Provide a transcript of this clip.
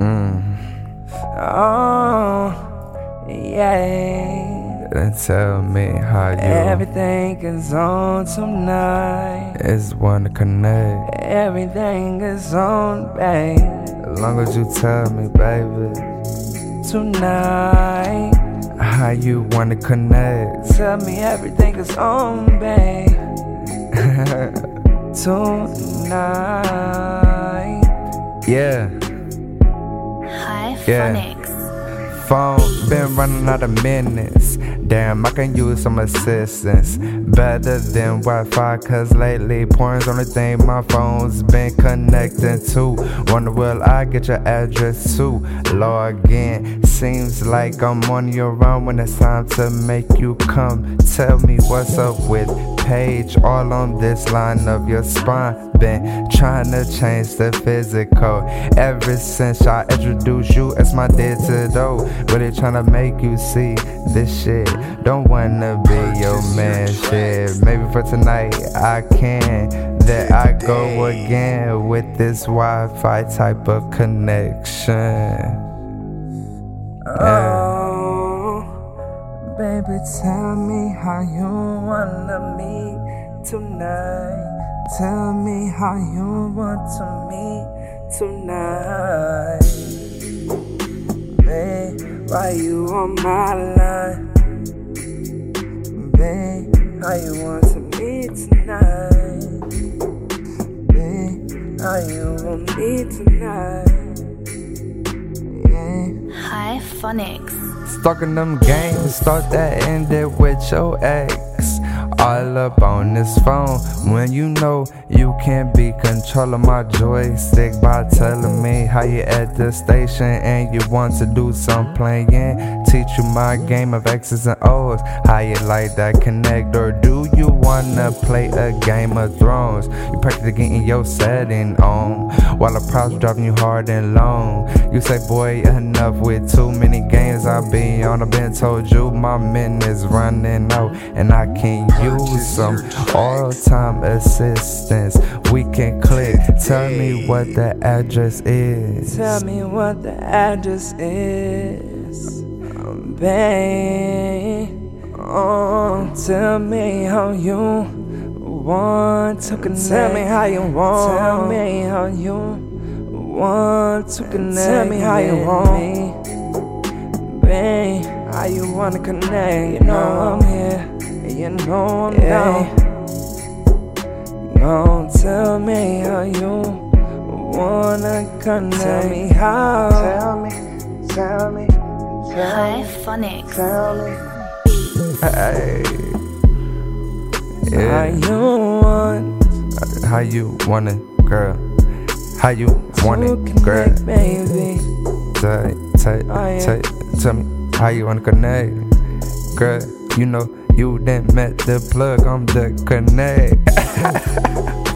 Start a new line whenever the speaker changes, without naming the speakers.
Mm.
Oh, yeah.
Then tell me how you
Everything is on tonight.
is wanna connect.
Everything is on, babe.
As long as you tell me, baby,
Tonight.
how you wanna connect.
Tell me everything is on, babe. Tonight.
yeah.
Hi,
Yeah.
Phonics.
Phone been running out of minutes. Damn, I can use some assistance. Better than Wi Fi, cause lately porn's only thing my phone's been connecting to. Wonder will I get your address too? Log in. Seems like I'm on your own when it's time to make you come. Tell me what's up with page all on this line of your spine. Been trying to change the physical ever since I introduced you as my digital. Really trying to make you see this shit. Don't wanna be your man, shit. Maybe for tonight I can. That I go again with this Wi Fi type of connection.
Oh, baby, tell me how you wanna meet tonight. Tell me how you want to meet tonight. Babe, why you on my line? Babe, how you want to meet tonight? Babe, how you want me tonight?
Phonics.
Stalking them games, start that ended with your ex. All up on this phone when you know you can't be controlling my joystick by telling me how you at the station and you want to do some playing. Teach you my game of X's and O's. How you like that connect or do you wanna play a game of thrones? You practice getting your setting on while the props driving you hard and long. You say, boy, enough with too many games I be on. I've been told you my minutes running out and I can use some all time assistance. We can click. Tell me what the address is.
Tell me what the address is, babe. Oh, tell me how you want to connect. Tell me how you want. Tell me how you want to connect. Tell me how you want me, babe. How you wanna connect? You know I'm here. You know I'm down. Don't tell me how you wanna connect. Tell me how. Tell me. Tell me.
High Phonics.
Tell me.
Hey.
How you want
How you want it, girl? How you want it, girl?
baby?
Tell, tell, tell, tell me how you wanna connect, girl. You know you didn't met the plug. I'm the connect.